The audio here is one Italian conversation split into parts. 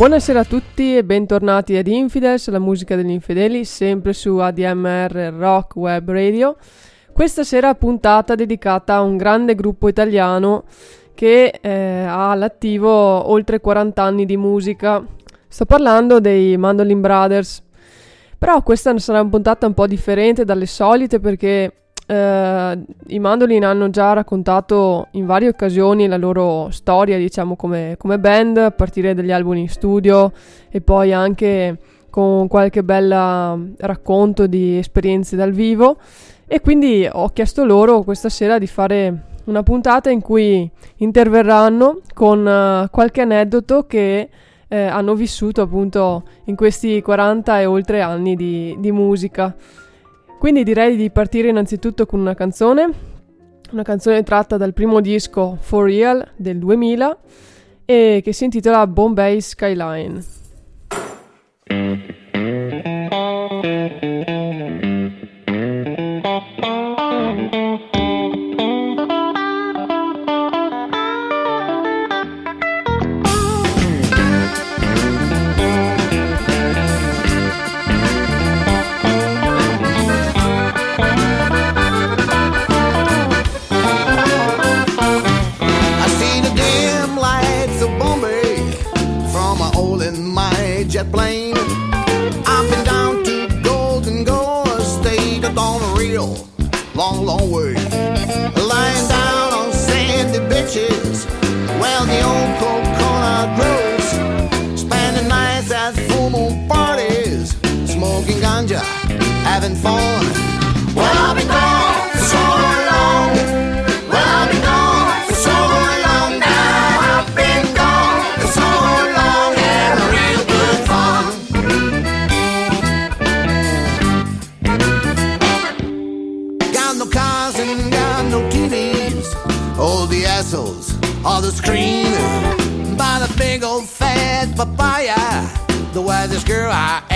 Buonasera a tutti e bentornati ad Infidels, la musica degli infedeli, sempre su ADMR Rock Web Radio. Questa sera puntata dedicata a un grande gruppo italiano che eh, ha all'attivo oltre 40 anni di musica. Sto parlando dei Mandolin Brothers. Però questa sarà una puntata un po' differente dalle solite perché eh, i Mandolin hanno già raccontato in varie occasioni la loro storia, diciamo, come, come band, a partire dagli album in studio e poi anche con qualche bel racconto di esperienze dal vivo. E quindi ho chiesto loro questa sera di fare una puntata in cui interverranno con uh, qualche aneddoto che eh, hanno vissuto appunto in questi 40 e oltre anni di, di musica. Quindi direi di partire innanzitutto con una canzone, una canzone tratta dal primo disco For Real del 2000 e che si intitola Bombay Skyline. at Blaine. I've been down to Golden Goa State. I've a real long, long way. Lying down on sandy beaches where the old coconut grows. Spending nights at full moon parties, smoking ganja, having fun. Girl I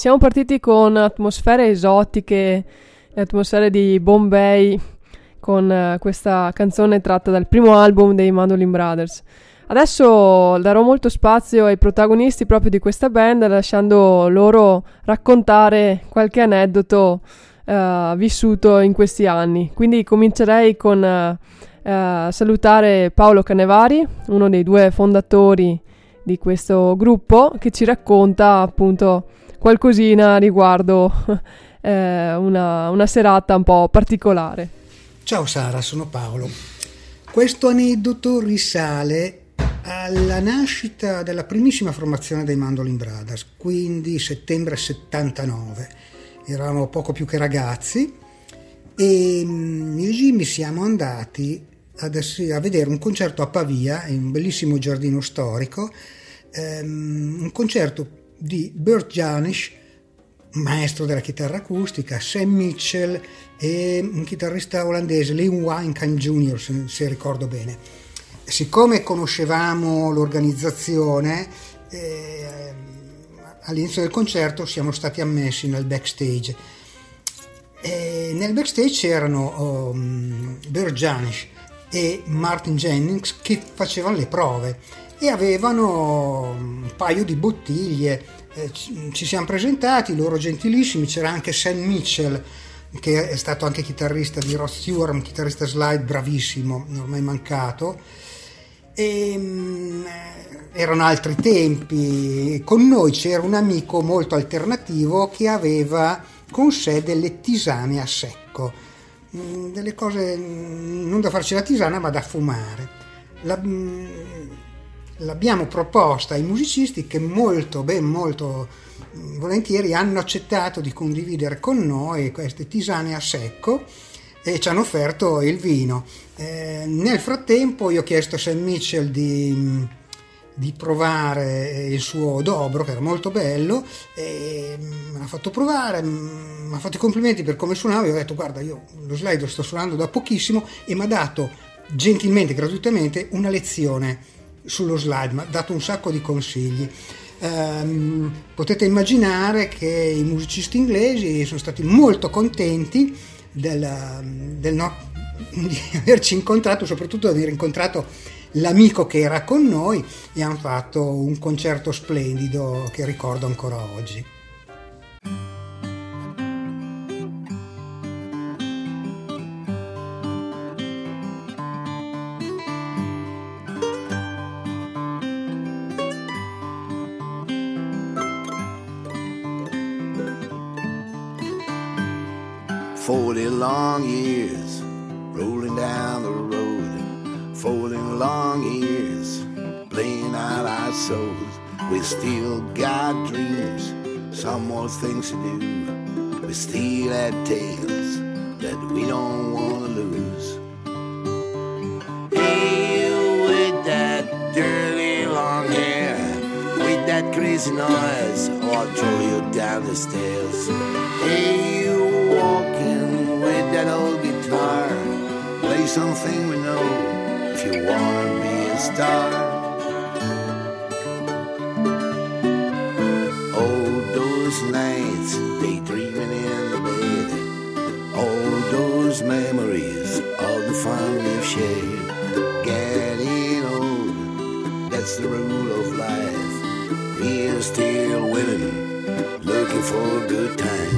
siamo partiti con atmosfere esotiche, atmosfere di Bombay, con uh, questa canzone tratta dal primo album dei Mandolin Brothers. Adesso darò molto spazio ai protagonisti proprio di questa band, lasciando loro raccontare qualche aneddoto uh, vissuto in questi anni. Quindi comincerei con uh, salutare Paolo Canevari, uno dei due fondatori di questo gruppo, che ci racconta appunto qualcosina riguardo eh, una, una serata un po' particolare. Ciao Sara, sono Paolo. Questo aneddoto risale alla nascita della primissima formazione dei Mandolin Brothers, quindi settembre 79. Eravamo poco più che ragazzi e io e Jimmy siamo andati a vedere un concerto a Pavia, in un bellissimo giardino storico, ehm, un concerto di Bert Janisch, maestro della chitarra acustica, Sam Mitchell e un chitarrista olandese, Leon Weinkamp Jr., se, se, ricordo bene. Siccome conoscevamo l'organizzazione, eh, all'inizio del concerto siamo stati ammessi nel backstage. E nel backstage c'erano um, Bert Janisch e Martin Jennings che facevano le prove e avevano un paio di bottiglie. Eh, ci siamo presentati, loro gentilissimi, c'era anche Sam Mitchell che è stato anche chitarrista di Rod Stewart, un chitarrista slide bravissimo, ormai mancato. E, um, erano altri tempi. Con noi c'era un amico molto alternativo che aveva con sé delle tisane a secco, mm, delle cose mm, non da farci la tisana ma da fumare. La, mm, l'abbiamo proposta ai musicisti che molto, ben molto volentieri hanno accettato di condividere con noi queste tisane a secco e ci hanno offerto il vino. Eh, nel frattempo io ho chiesto a Sam Mitchell di, di, provare il suo dobro che era molto bello e me l'ha fatto provare, mi ha fatto i complimenti per come suonava e ho detto guarda io lo slide lo sto suonando da pochissimo e mi ha dato gentilmente, gratuitamente una lezione sullo slide, mi ha dato un sacco di consigli. Um, potete immaginare che i musicisti inglesi sono stati molto contenti del, del no, di averci incontrato, soprattutto di aver incontrato l'amico che era con noi e hanno fatto un concerto splendido che ricordo ancora oggi. Long years rolling down the road, forty long years playing out our souls. We still got dreams, some more things to do. We still have tales that we don't want to lose. Hey, you with that dirty long hair, with that crazy noise, I'll throw you down the stairs. Hey, you walking that old guitar. Play something we know if you wanna be a star. Oh, those nights, daydreaming in the bed. All those memories of the fun we've shared. Getting old, that's the rule of life. We're still women looking for a good times.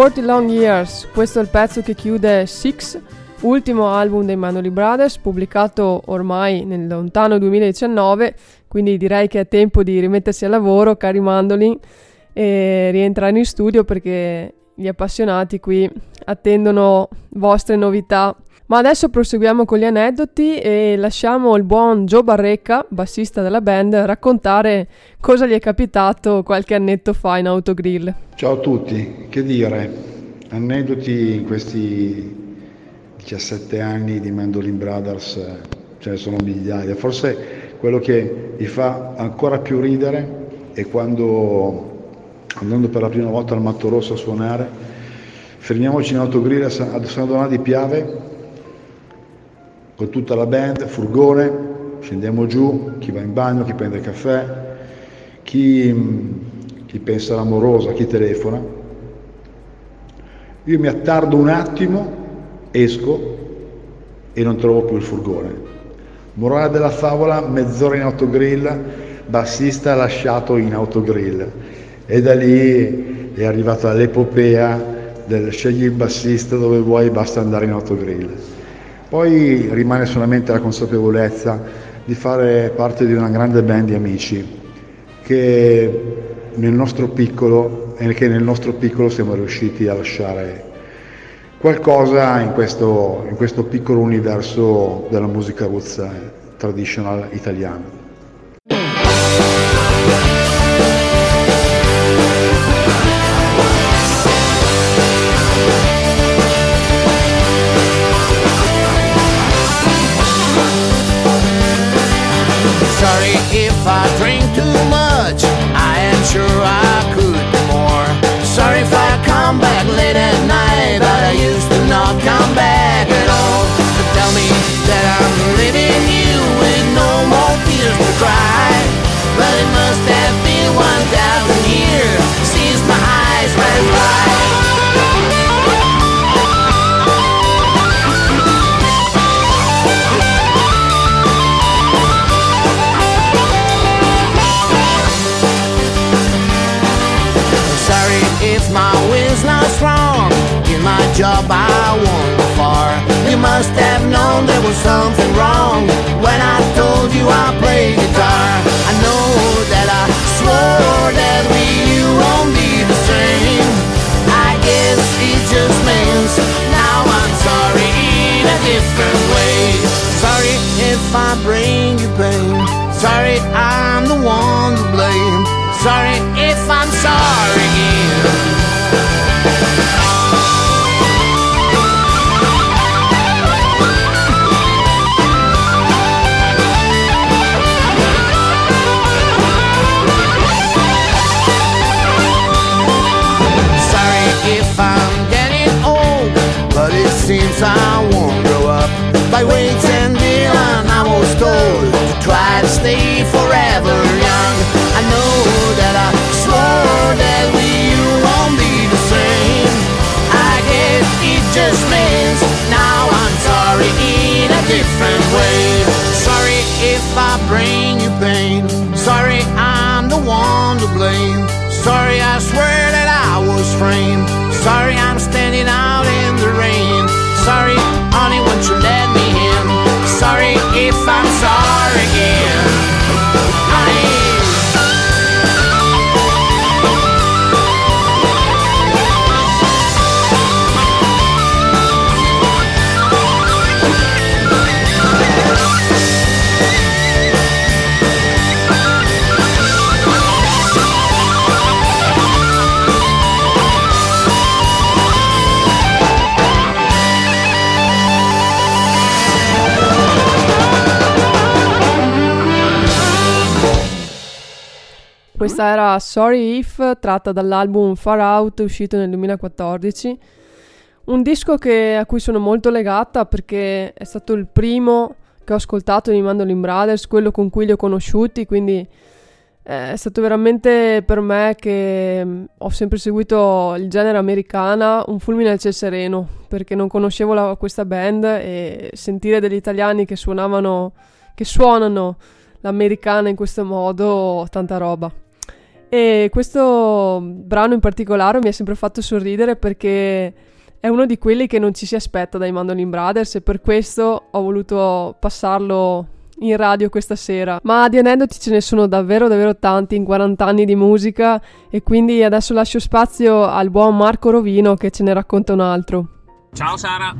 40 Long Years, questo è il pezzo che chiude Six, ultimo album dei Manoli Brothers, pubblicato ormai nel lontano 2019, quindi direi che è tempo di rimettersi al lavoro, cari Mandolin, e rientrare in studio perché gli appassionati qui attendono vostre novità. Ma adesso proseguiamo con gli aneddoti e lasciamo il buon Joe Barrecca, bassista della band, raccontare cosa gli è capitato qualche annetto fa in autogrill. Ciao a tutti, che dire, aneddoti in questi 17 anni di Mandolin Brothers ce ne sono migliaia, forse quello che mi fa ancora più ridere è quando andando per la prima volta al Matto Rosso a suonare, fermiamoci in autogrill a San Donato di Piave con tutta la band, furgone, scendiamo giù, chi va in bagno, chi prende caffè, chi, chi pensa all'amorosa, chi telefona. Io mi attardo un attimo, esco e non trovo più il furgone. Morale della favola, mezz'ora in autogrill, bassista lasciato in autogrill. E da lì è arrivata l'epopea del scegli il bassista dove vuoi, basta andare in autogrill. Poi rimane solamente la consapevolezza di fare parte di una grande band di amici che nel nostro piccolo che nel nostro piccolo siamo riusciti a lasciare qualcosa in questo, in questo piccolo universo della musica roots traditional italiana. Questa era Sorry If, tratta dall'album Far Out, uscito nel 2014. Un disco che, a cui sono molto legata perché è stato il primo che ho ascoltato di Mandolin Brothers, quello con cui li ho conosciuti, quindi eh, è stato veramente per me che mm, ho sempre seguito il genere americana un fulmine al ciel sereno perché non conoscevo la, questa band e sentire degli italiani che suonavano che suonano l'americana in questo modo tanta roba E questo brano in particolare mi ha sempre fatto sorridere perché è uno di quelli che non ci si aspetta dai Mandolin Brothers e per questo ho voluto passarlo in radio questa sera. Ma di aneddoti ce ne sono davvero davvero tanti in 40 anni di musica e quindi adesso lascio spazio al buon Marco Rovino che ce ne racconta un altro. Ciao Sara,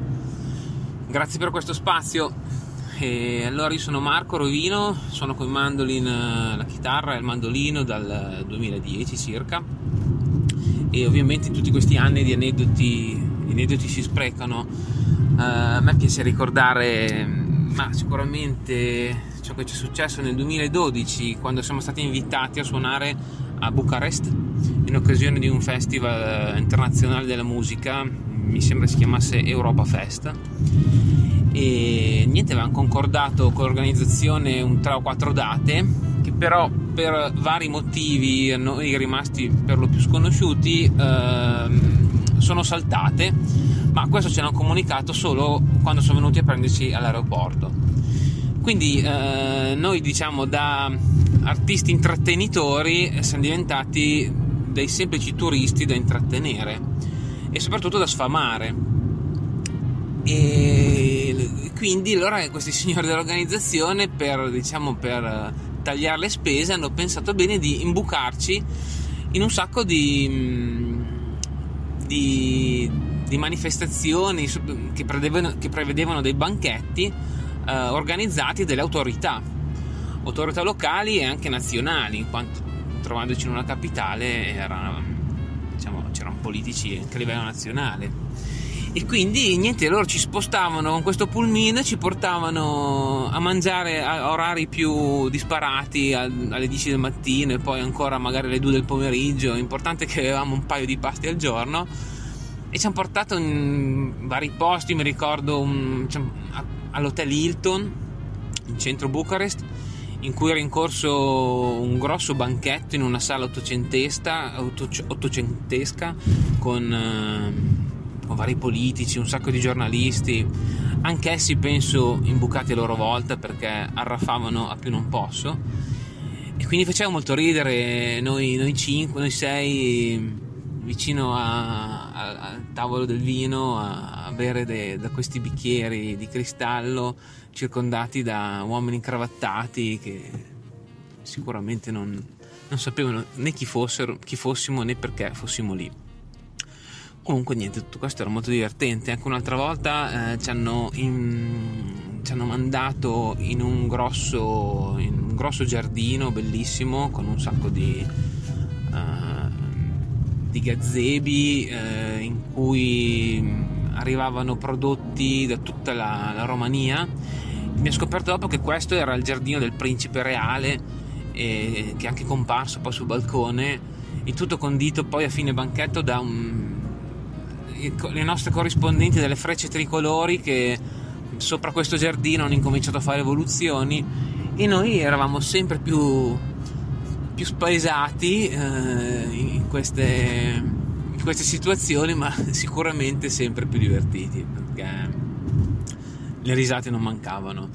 grazie per questo spazio. E allora io sono Marco Rovino, sono con i mandolin, eh, la chitarra e il mandolino dal 2010 circa e ovviamente in tutti questi anni di aneddoti gli aneddoti si sprecano. Uh, a me piace ricordare, ma sicuramente ciò che ci è successo nel 2012 quando siamo stati invitati a suonare a Bucarest in occasione di un festival internazionale della musica, mi sembra si chiamasse Europa Fest. E niente, avevamo concordato con l'organizzazione un 3 o 4 date che però per vari motivi a noi rimasti per lo più sconosciuti eh, sono saltate, ma questo ce l'hanno comunicato solo quando sono venuti a prenderci all'aeroporto. Quindi eh, noi diciamo da artisti intrattenitori siamo diventati dei semplici turisti da intrattenere e soprattutto da sfamare. E quindi allora questi signori dell'organizzazione per, diciamo, per tagliare le spese hanno pensato bene di imbucarci in un sacco di di, di manifestazioni che prevedevano, che prevedevano dei banchetti eh, organizzati dalle autorità, autorità locali e anche nazionali, in quanto trovandoci in una capitale era, diciamo, c'erano politici anche a livello nazionale. E quindi niente, loro ci spostavano con questo pulmino, ci portavano a mangiare a orari più disparati alle 10 del mattino e poi ancora magari alle 2 del pomeriggio. L'importante è che avevamo un paio di pasti al giorno e ci hanno portato in vari posti. Mi ricordo un, cioè, all'hotel Hilton in centro Bucarest in cui era in corso un grosso banchetto in una sala ottocentesca, ottocentesca con. Eh, vari politici, un sacco di giornalisti, anch'essi penso imbucati a loro volta perché arraffavano a più non posso. E quindi faceva molto ridere noi, noi cinque, noi sei vicino a, a, al tavolo del vino a, a bere de, da questi bicchieri di cristallo circondati da uomini incravattati che sicuramente non, non sapevano né chi, fossero, chi fossimo né perché fossimo lì. Comunque niente, tutto questo era molto divertente. Anche un'altra volta eh, ci, hanno in, ci, hanno mandato in un, grosso, in un, grosso, giardino bellissimo con un sacco di, uh, di gazebi uh, in cui arrivavano prodotti da tutta la, la Romania. Mi ho scoperto dopo che questo era il giardino del principe reale e che è anche comparso poi sul balcone. Il tutto condito poi a fine banchetto da un le nostre corrispondenti delle frecce tricolori che sopra questo giardino hanno incominciato a fare evoluzioni e noi eravamo sempre più, più spaesati eh, in, queste, in queste situazioni ma sicuramente sempre più divertiti perché le risate non mancavano.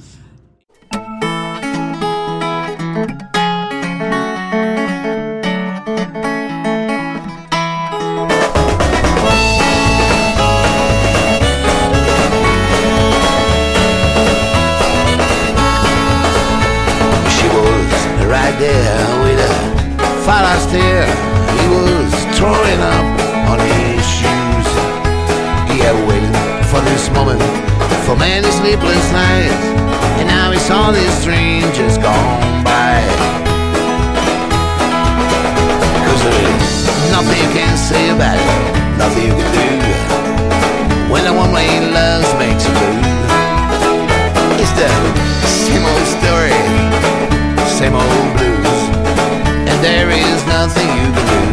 last year he was throwing up on his shoes. He had waited for this moment for many sleepless nights, and now he saw this dream just gone by. Cause there is nothing you can say about it, nothing you can do. When a woman he loves makes you blue, it's the same old story, same old blues, and there is nothing you can do.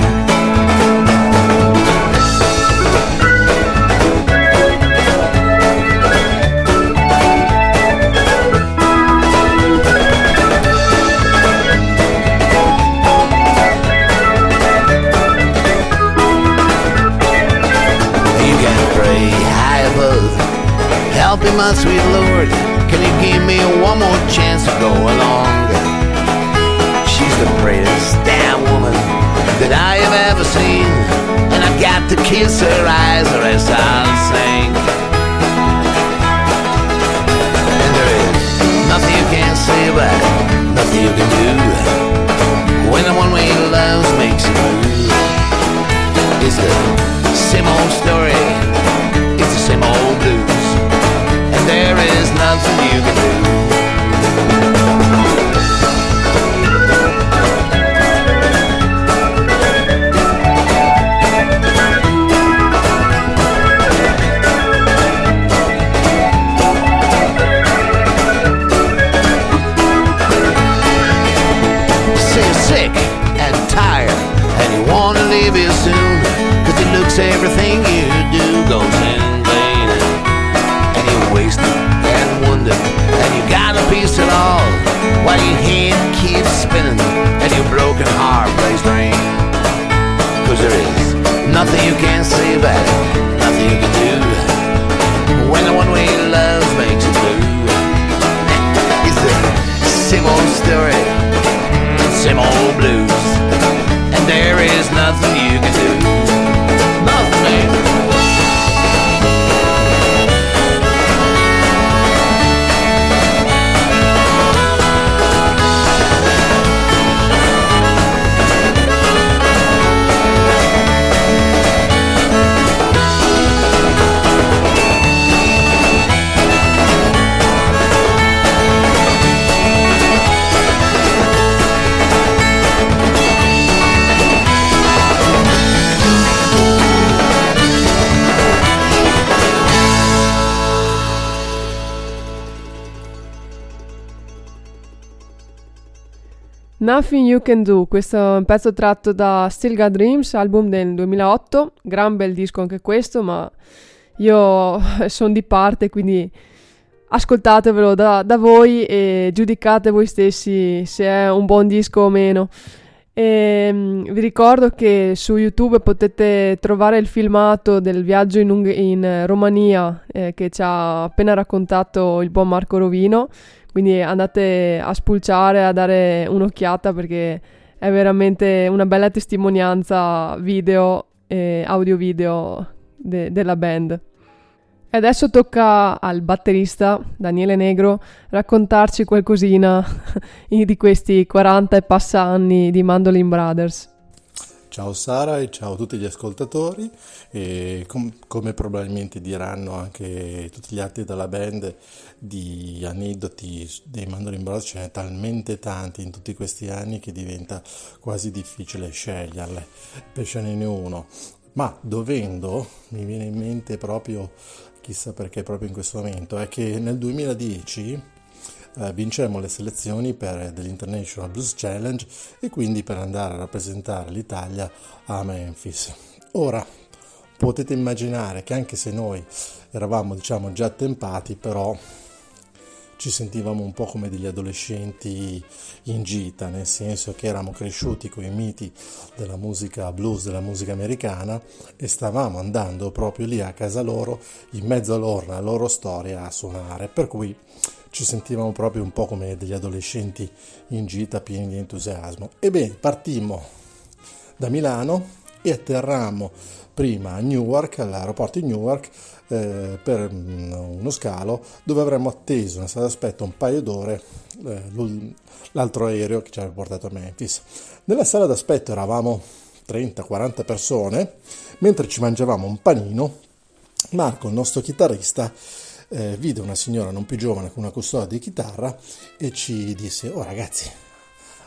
Nothing You Can Do, questo è un pezzo tratto da Still Got Dreams, album del 2008, gran bel disco anche questo, ma io sono di parte, quindi ascoltatevelo da, da voi e giudicate voi stessi se è un buon disco o meno. E, mm, vi ricordo che su YouTube potete trovare il filmato del viaggio in, Ung- in, eh, Romania eh, che ci ha appena raccontato il buon Marco Rovino. Quindi andate a spulciare, a dare un'occhiata perché è veramente una bella testimonianza video e audio-video de- della band. E adesso tocca al batterista Daniele Negro raccontarci qualcosina di questi 40 e passa anni di Mandolin Brothers. Ciao Sara e ciao a tutti gli ascoltatori. E com- come probabilmente diranno anche tutti gli altri della band di aneddoti dei Mandolin Brothers ce n'è talmente tanti in tutti questi anni che diventa quasi difficile sceglierle. Per sceglierne uno. Ma dovendo mi viene in mente proprio chissà perché proprio in questo momento è che nel 2010 eh, vincemmo le selezioni per dell'International Blues Challenge e quindi per andare a rappresentare l'Italia a Memphis. Ora potete immaginare che anche se noi eravamo diciamo già attempati, però ci sentivamo un po' come degli adolescenti in gita, nel senso che eravamo cresciuti con i miti della musica blues, della musica americana e stavamo andando proprio lì a casa loro, in mezzo a loro, alla loro storia, a suonare, per cui ci sentivamo proprio un po' come degli adolescenti in gita pieni di entusiasmo. Ebbene, partimmo da Milano e atterrammo prima a Newark, all'aeroporto di Newark, eh, per mm, uno scalo dove avremmo atteso una sala d'aspetto un paio d'ore eh, l'altro aereo che ci aveva portato a Memphis. Nella sala d'aspetto eravamo 30-40 persone, mentre ci mangiavamo un panino, Marco, il nostro chitarrista, eh, vide una signora non più giovane con una custodia di chitarra e ci disse, oh ragazzi,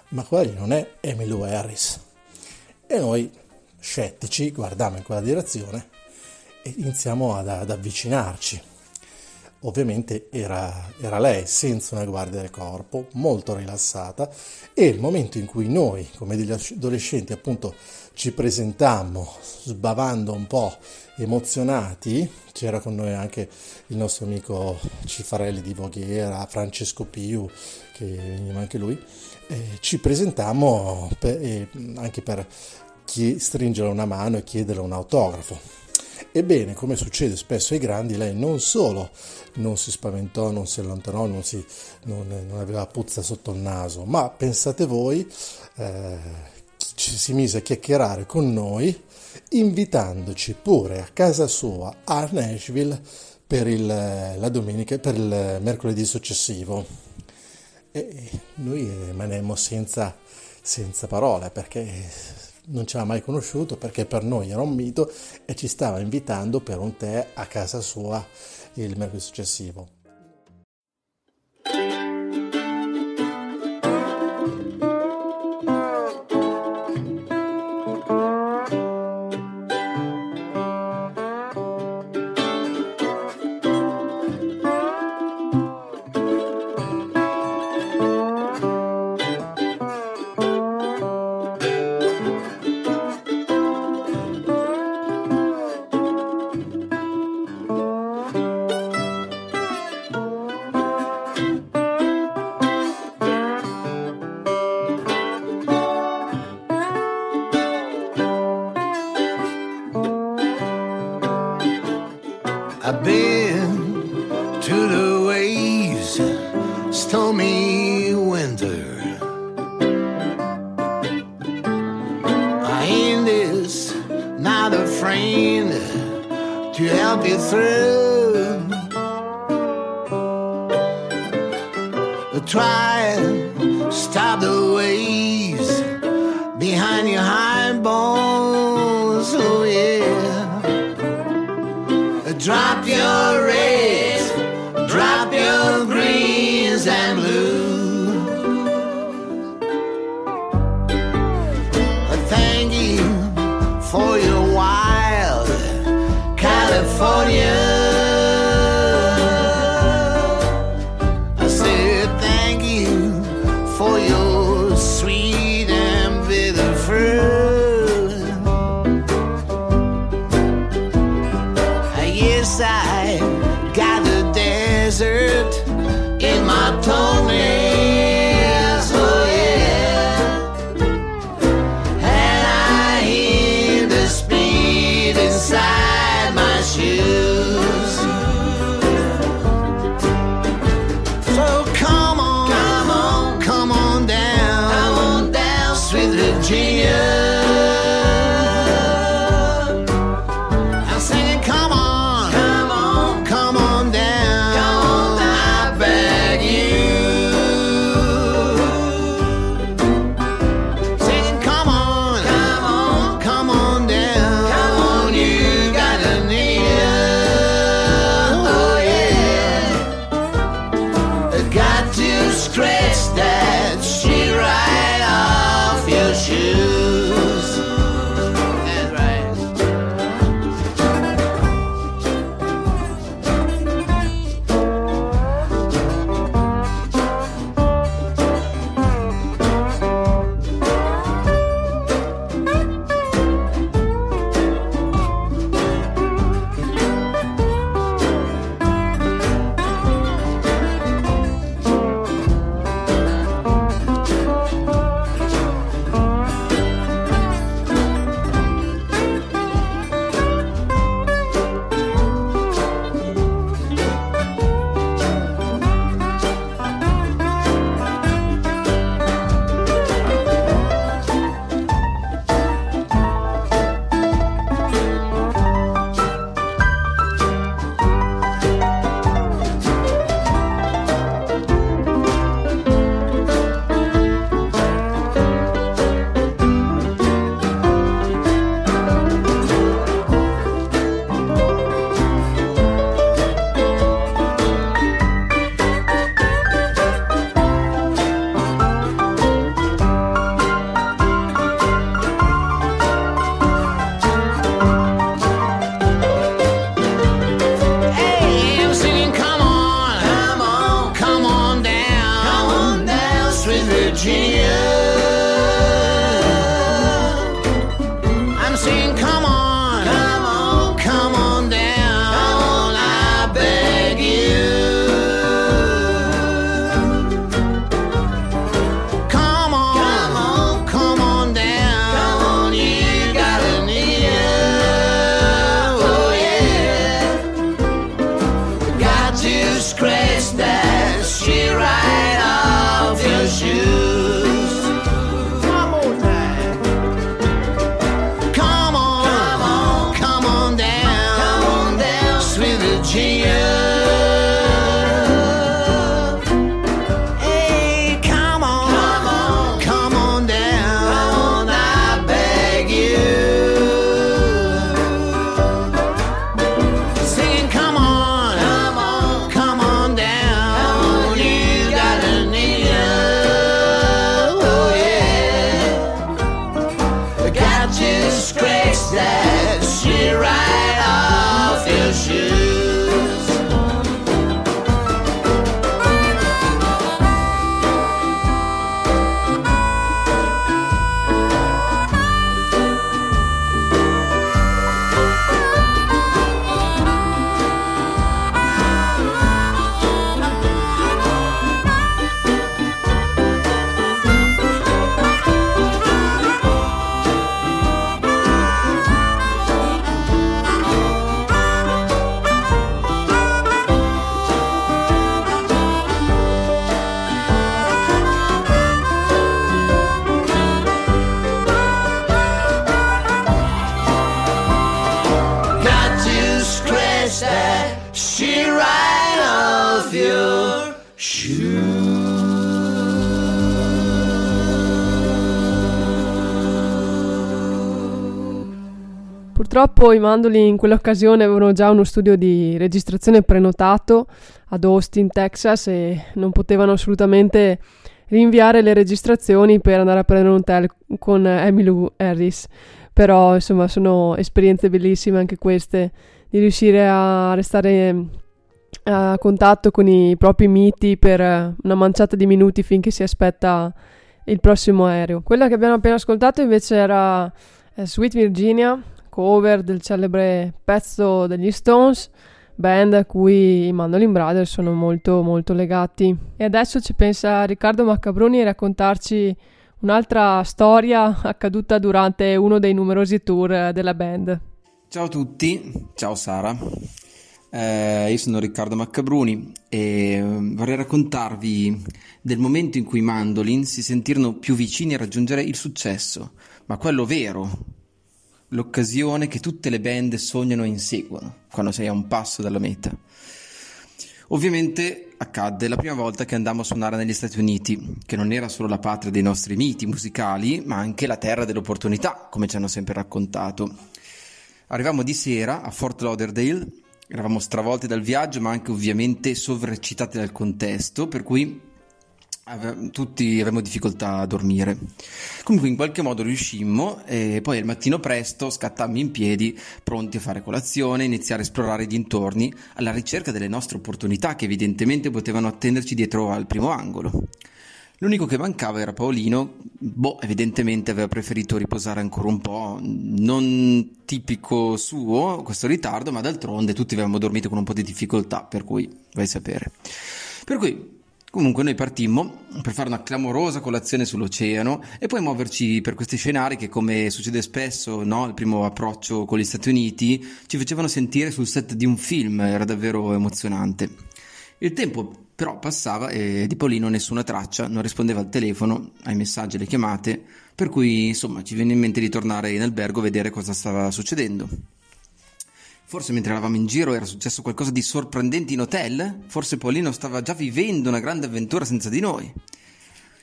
ma quelli non è Emilio Harris. E noi, scettici, guardammo in quella direzione e iniziamo ad, ad avvicinarci. Ovviamente era, era, lei senza una guardia del corpo, molto rilassata e il momento in cui noi, come degli adolescenti, appunto ci presentammo sbavando un po' emozionati, c'era con noi anche il nostro amico Cifarelli di Voghera, Francesco Piu, che veniva anche lui, eh, ci presentammo per, eh, anche per chi, stringere una mano e chiedere un autografo. Ebbene, come succede spesso ai grandi, lei non solo non si spaventò, non si allontanò, non, si, non, non aveva puzza sotto il naso, ma pensate voi, eh, ci si mise a chiacchierare con noi, invitandoci pure a casa sua a Nashville per il, la domenica, per il mercoledì successivo. E noi rimanemmo senza, senza parole perché non ci aveva mai conosciuto, perché per noi era un mito e ci stava invitando per un tè a casa sua il mercoledì successivo. Desert in my toenails. Purtroppo i mandoli in quell'occasione avevano già uno studio di registrazione prenotato ad Austin, Texas e non potevano assolutamente rinviare le registrazioni per andare a prendere un hotel con Emmylou Harris. Però insomma sono esperienze bellissime anche queste di riuscire a restare a contatto con i propri miti per una manciata di minuti finché si aspetta il prossimo aereo. Quella che abbiamo appena ascoltato invece era eh, Sweet Virginia cover del celebre pezzo degli Stones, band a cui i Mandolin Brothers sono molto molto legati. E adesso ci pensa Riccardo Maccabroni a raccontarci un'altra storia accaduta durante uno dei numerosi tour della band. Ciao a tutti, ciao Sara. Eh, io sono Riccardo Maccabruni e mm, vorrei raccontarvi del momento in cui i mandolin si sentirono più vicini a raggiungere il successo, ma quello vero, l'occasione che tutte le band sognano e inseguono quando sei a un passo dalla meta. Ovviamente accadde la prima volta che andammo a suonare negli Stati Uniti, che non era solo la patria dei nostri miti musicali, ma anche la terra dell'opportunità, come ci hanno sempre raccontato. Arrivammo di sera a Fort Lauderdale, eravamo stravolti dal viaggio, ma anche ovviamente sovraccitati dal contesto, per cui tutti avevamo difficoltà a dormire. Comunque in qualche modo riuscimmo e poi al mattino presto scattammo in piedi, pronti a fare colazione, iniziare a esplorare i dintorni alla ricerca delle nostre opportunità che evidentemente potevano attenderci dietro al primo angolo. L'unico che mancava era Paolino, boh, evidentemente aveva preferito riposare ancora un po', non tipico suo questo ritardo, ma d'altronde tutti avevamo dormito con un po' di difficoltà, per cui vai a sapere. Per cui Comunque noi partimmo per fare una clamorosa colazione sull'oceano e poi muoverci per questi scenari che come succede spesso, no? il primo approccio con gli Stati Uniti, ci facevano sentire sul set di un film, era davvero emozionante. Il tempo però passava e di Polino nessuna traccia, non rispondeva al telefono, ai messaggi, alle chiamate, per cui insomma ci venne in mente di tornare in albergo a vedere cosa stava succedendo. Forse mentre eravamo in giro era successo qualcosa di sorprendente in hotel? Forse Paolino stava già vivendo una grande avventura senza di noi?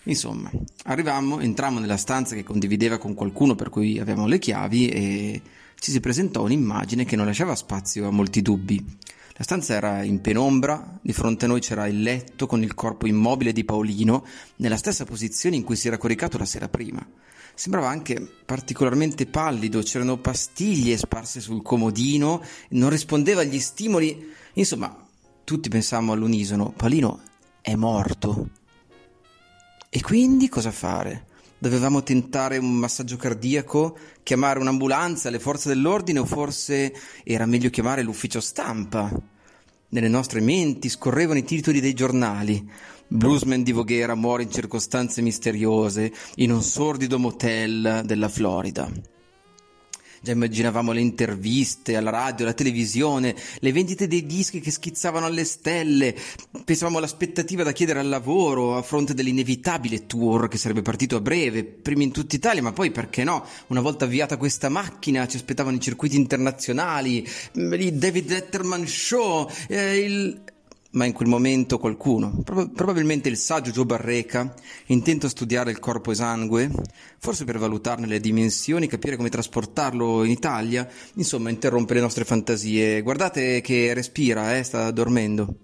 Insomma, arrivammo, entrammo nella stanza che condivideva con qualcuno per cui avevamo le chiavi e ci si presentò un'immagine che non lasciava spazio a molti dubbi. La stanza era in penombra, di fronte a noi c'era il letto con il corpo immobile di Paolino, nella stessa posizione in cui si era coricato la sera prima. Sembrava anche particolarmente pallido, c'erano pastiglie sparse sul comodino, non rispondeva agli stimoli. Insomma, tutti pensavamo all'unisono, Paolino è morto. E quindi cosa fare? Dovevamo tentare un massaggio cardiaco, chiamare un'ambulanza, le forze dell'ordine o forse era meglio chiamare l'ufficio stampa? Nelle nostre menti scorrevano i titoli dei giornali. Bluesman di Voghera muore in circostanze misteriose in un sordido motel della Florida. Già immaginavamo le interviste alla radio, alla televisione, le vendite dei dischi che schizzavano alle stelle, pensavamo all'aspettativa da chiedere al lavoro a fronte dell'inevitabile tour che sarebbe partito a breve, prima in tutta Italia, ma poi perché no? Una volta avviata questa macchina ci aspettavano i circuiti internazionali, il David Letterman Show, eh, il ma in quel momento qualcuno, prob- probabilmente il saggio Joe Barreca, intento a studiare il corpo esangue, forse per valutarne le dimensioni, capire come trasportarlo in Italia, insomma interrompe le nostre fantasie. Guardate che respira, eh, sta dormendo.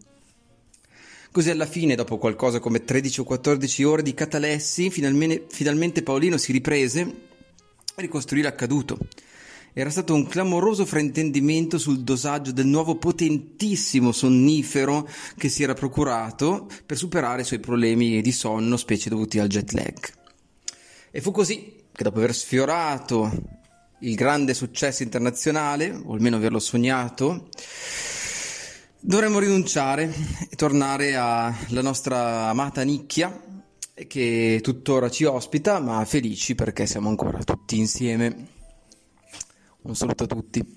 Così alla fine, dopo qualcosa come 13 o 14 ore di catalessi, finalmente, finalmente Paolino si riprese a ricostruire l'accaduto era stato un clamoroso fraintendimento sul dosaggio del nuovo potentissimo sonnifero che si era procurato per superare i suoi problemi di sonno, specie dovuti al jet lag. E fu così che dopo aver sfiorato il grande successo internazionale, o almeno averlo sognato, dovremmo rinunciare e tornare alla nostra amata nicchia che tuttora ci ospita, ma felici perché siamo ancora tutti insieme. Un saluto a tutti.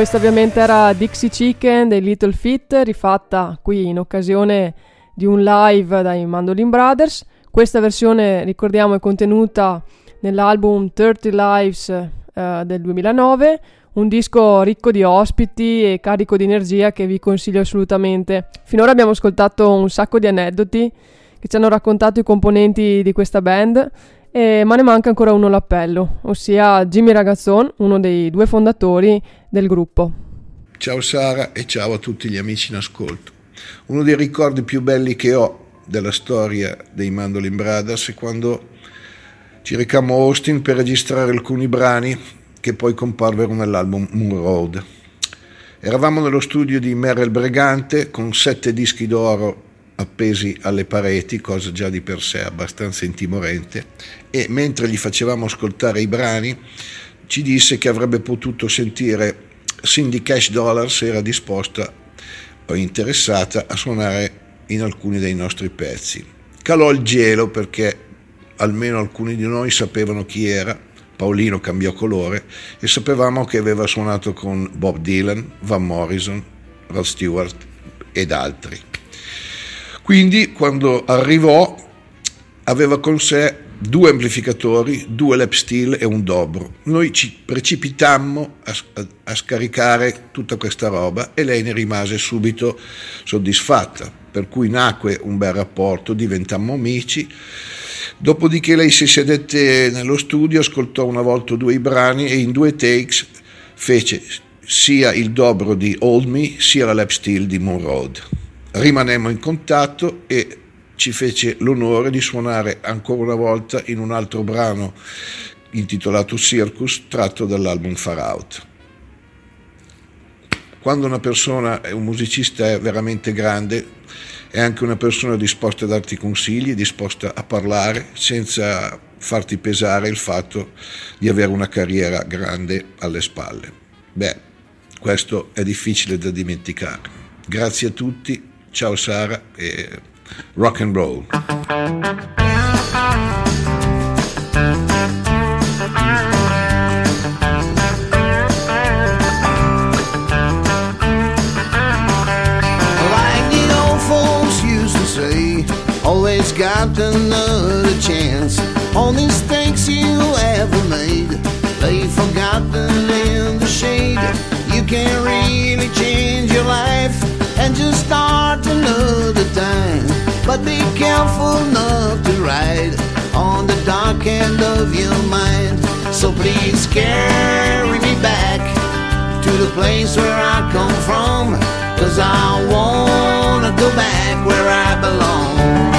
Questa ovviamente era Dixie Chicken dei Little Feat, rifatta qui in occasione di un live dai Mandolin Brothers. Questa versione, ricordiamo, è contenuta nell'album 30 Lives eh, del 2009, un disco ricco di ospiti e carico di energia che vi consiglio assolutamente. Finora abbiamo ascoltato un sacco di aneddoti che ci hanno raccontato i componenti di questa band, e- ma ne manca ancora uno all'appello, ossia Jimmy Ragazzon, uno dei due fondatori del gruppo. Ciao Sara e ciao a tutti gli amici in ascolto. Uno dei ricordi più belli che ho della storia dei Mandolin Brothers è quando ci recammo a Austin per registrare alcuni brani che poi comparvero nell'album Moon Road. Eravamo nello studio di Merrill Bregante con sette dischi d'oro appesi alle pareti, cosa già di per sé abbastanza intimorente, e mentre gli facevamo ascoltare i brani ci disse che avrebbe potuto sentire Cindy Cash Dollar se era disposta o interessata a suonare in alcuni dei nostri pezzi. Calò il gelo perché almeno alcuni di noi sapevano chi era, Paolino cambiò colore e sapevamo che aveva suonato con Bob Dylan, Van Morrison, Rod Stewart ed altri. Quindi quando arrivò aveva con sé due amplificatori, due lap steel e un dobro. Noi ci precipitammo a, a- a scaricare tutta questa roba e lei ne rimase subito soddisfatta. per cui nacque un bel rapporto, diventammo amici. Dopodiché lei si sedette nello studio, ascoltò una volta due brani e in due takes fece sia il dobro di Old Me sia la lap steel di Moon Road. Rimanemmo in contatto e ci fece l'onore di suonare ancora una volta in un altro brano intitolato Circus tratto dall'album Far Out. Quando una persona, un musicista è veramente grande, è anche una persona disposta a darti consigli, disposta a parlare senza farti pesare il fatto di avere una carriera grande alle spalle. Beh, questo è difficile da dimenticare. Grazie a tutti, ciao Sara e eh, rock and roll. Like the old folks used to say, always got another chance on these mistakes you ever made. Lay forgotten in the shade. You can't really change your life and just start another time. But be careful not to ride on the dark end of your mind. So please carry me back to the place where I come from. Cause I wanna go back where I belong.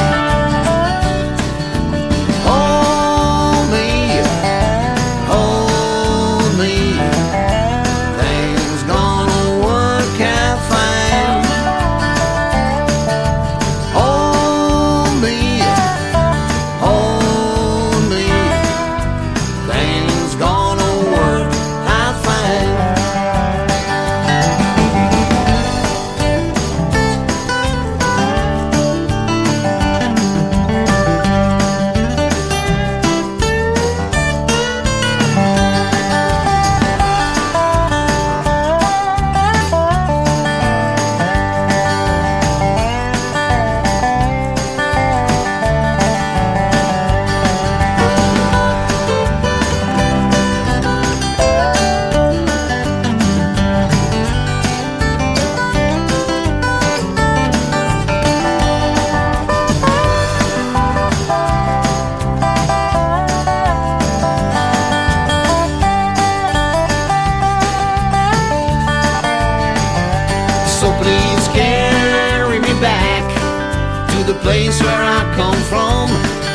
place where I come from.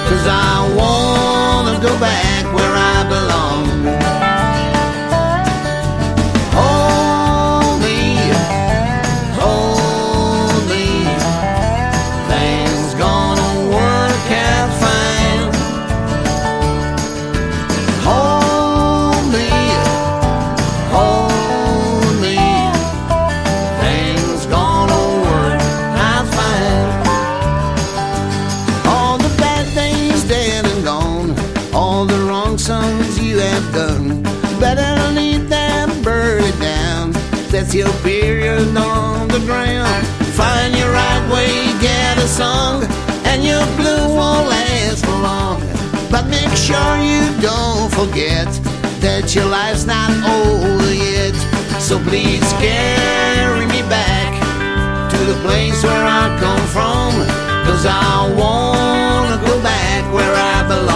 Cause I wanna go back where sure you don't forget that your life's not over yet. So please carry me back to the place where I come from, cause I wanna go back where I belong.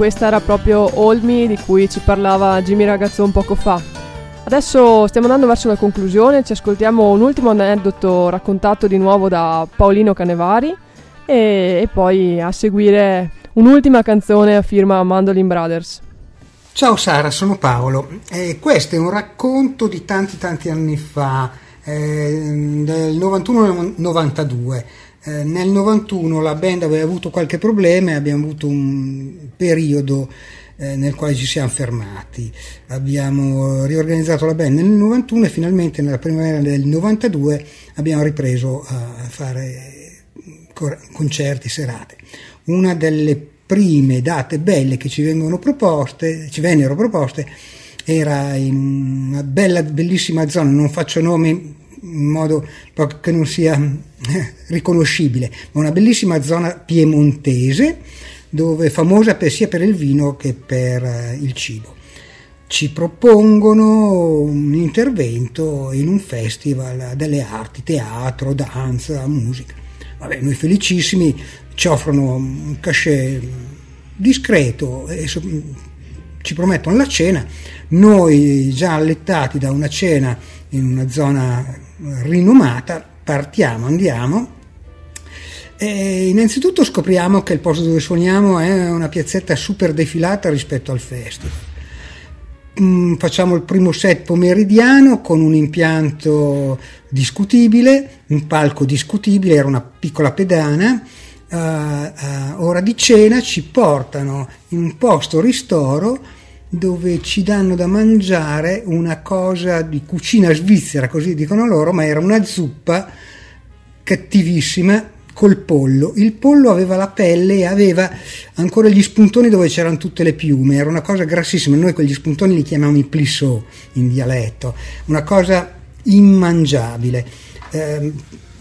Questa era proprio Old Me di cui ci parlava Jimmy Ragazzon poco fa. Adesso stiamo andando verso la conclusione, ci ascoltiamo un ultimo aneddoto raccontato di nuovo da Paolino Canevari e, e poi a seguire un'ultima canzone a firma Mandolin Brothers. Ciao Sara, sono Paolo. Eh, questo è un racconto di tanti tanti anni fa, eh, del 91-92. Eh, nel 91 la band aveva avuto qualche problema e abbiamo avuto un periodo eh, nel quale ci siamo fermati. Abbiamo riorganizzato la band nel 91 e finalmente nella primavera del 92 abbiamo ripreso a fare concerti, serate. Una delle prime date belle che ci proposte, ci vennero proposte, era in una bella, bellissima zona, non faccio nomi in modo che non sia eh, riconoscibile, ma una bellissima zona piemontese dove è famosa per, sia per il vino che per eh, il cibo. Ci propongono un intervento in un festival delle arti, teatro, danza, musica. Vabbè, noi felicissimi ci offrono un cachet discreto e ci promettono la cena. Noi già allettati da una cena in una zona rinomata, partiamo, andiamo. E innanzitutto scopriamo che il posto dove suoniamo è una piazzetta super defilata rispetto al festival. Mm, facciamo il primo set pomeridiano con un impianto discutibile, un palco discutibile, era una piccola pedana. Uh, uh, ora di cena ci portano in un posto ristoro dove ci danno da mangiare una cosa di cucina svizzera, così dicono loro, ma era una zuppa cattivissima col pollo. Il pollo aveva la pelle e aveva ancora gli spuntoni dove c'erano tutte le piume, era una cosa grassissima, noi quegli spuntoni li chiamiamo i plissò in dialetto, una cosa immangiabile. Eh,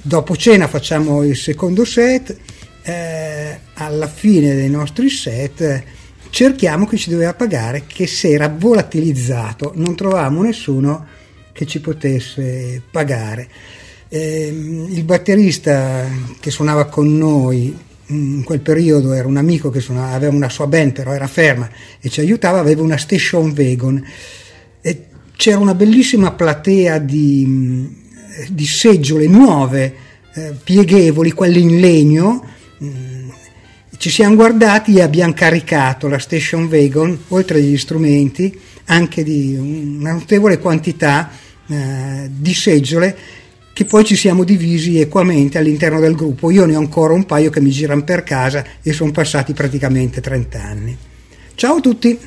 dopo cena facciamo il secondo set, eh, alla fine dei nostri set cerchiamo chi ci doveva pagare che si era volatilizzato, non trovavamo nessuno che ci potesse pagare. Eh, il batterista che suonava con noi in quel periodo era un amico che suonava, aveva una sua band però era ferma e ci aiutava, aveva una station wagon e c'era una bellissima platea di, di seggiole nuove, eh, pieghevoli, quelle in legno, ci siamo guardati e abbiamo caricato la station wagon, oltre agli strumenti, anche di una notevole quantità eh, di seggiole che poi ci siamo divisi equamente all'interno del gruppo. Io ne ho ancora un paio che mi girano per casa e sono passati praticamente 30 anni. Ciao a tutti!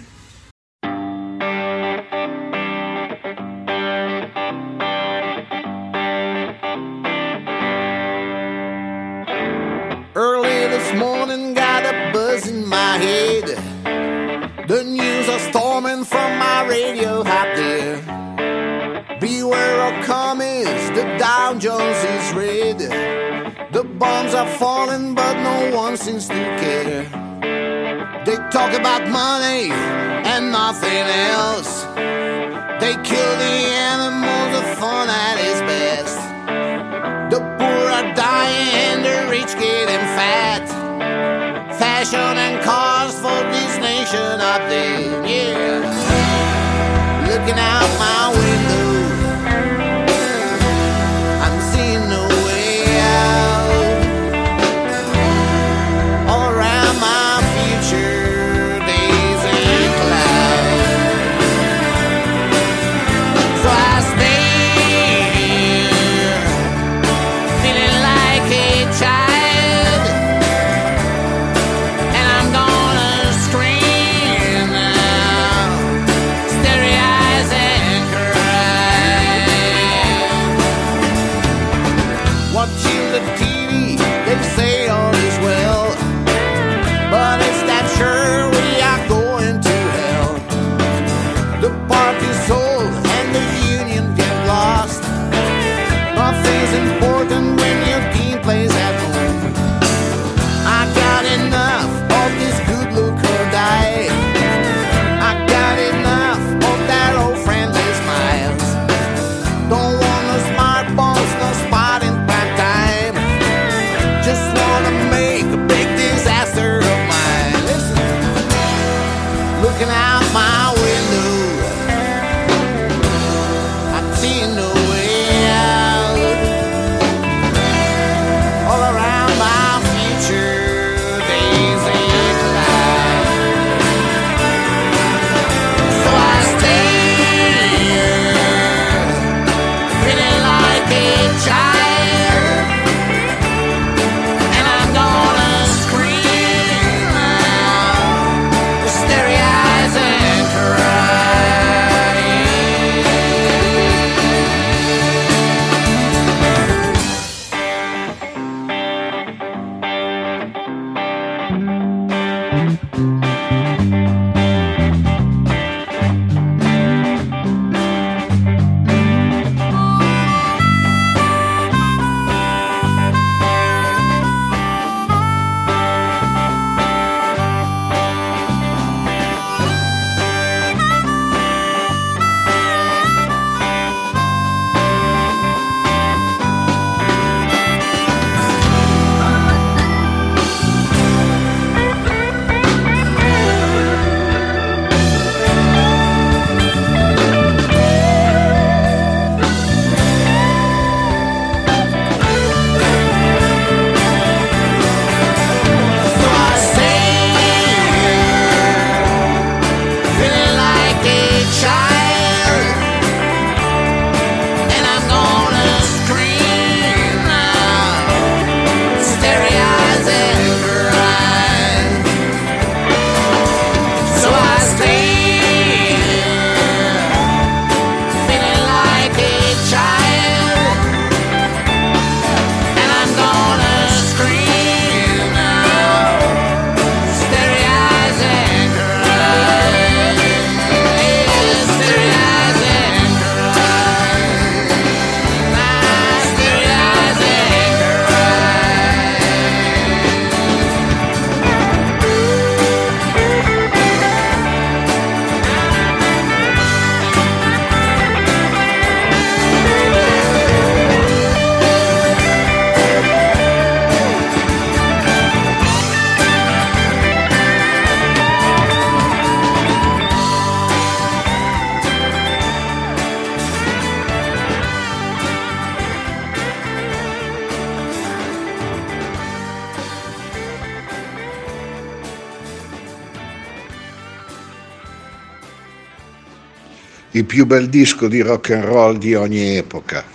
Are falling, but no one seems to care. They talk about money and nothing else. They kill the animals, the fun at its best. The poor are dying and the rich getting fat. Fashion and cars for this nation up there, yeah. Looking out my window. Il più bel disco di rock and roll di ogni epoca.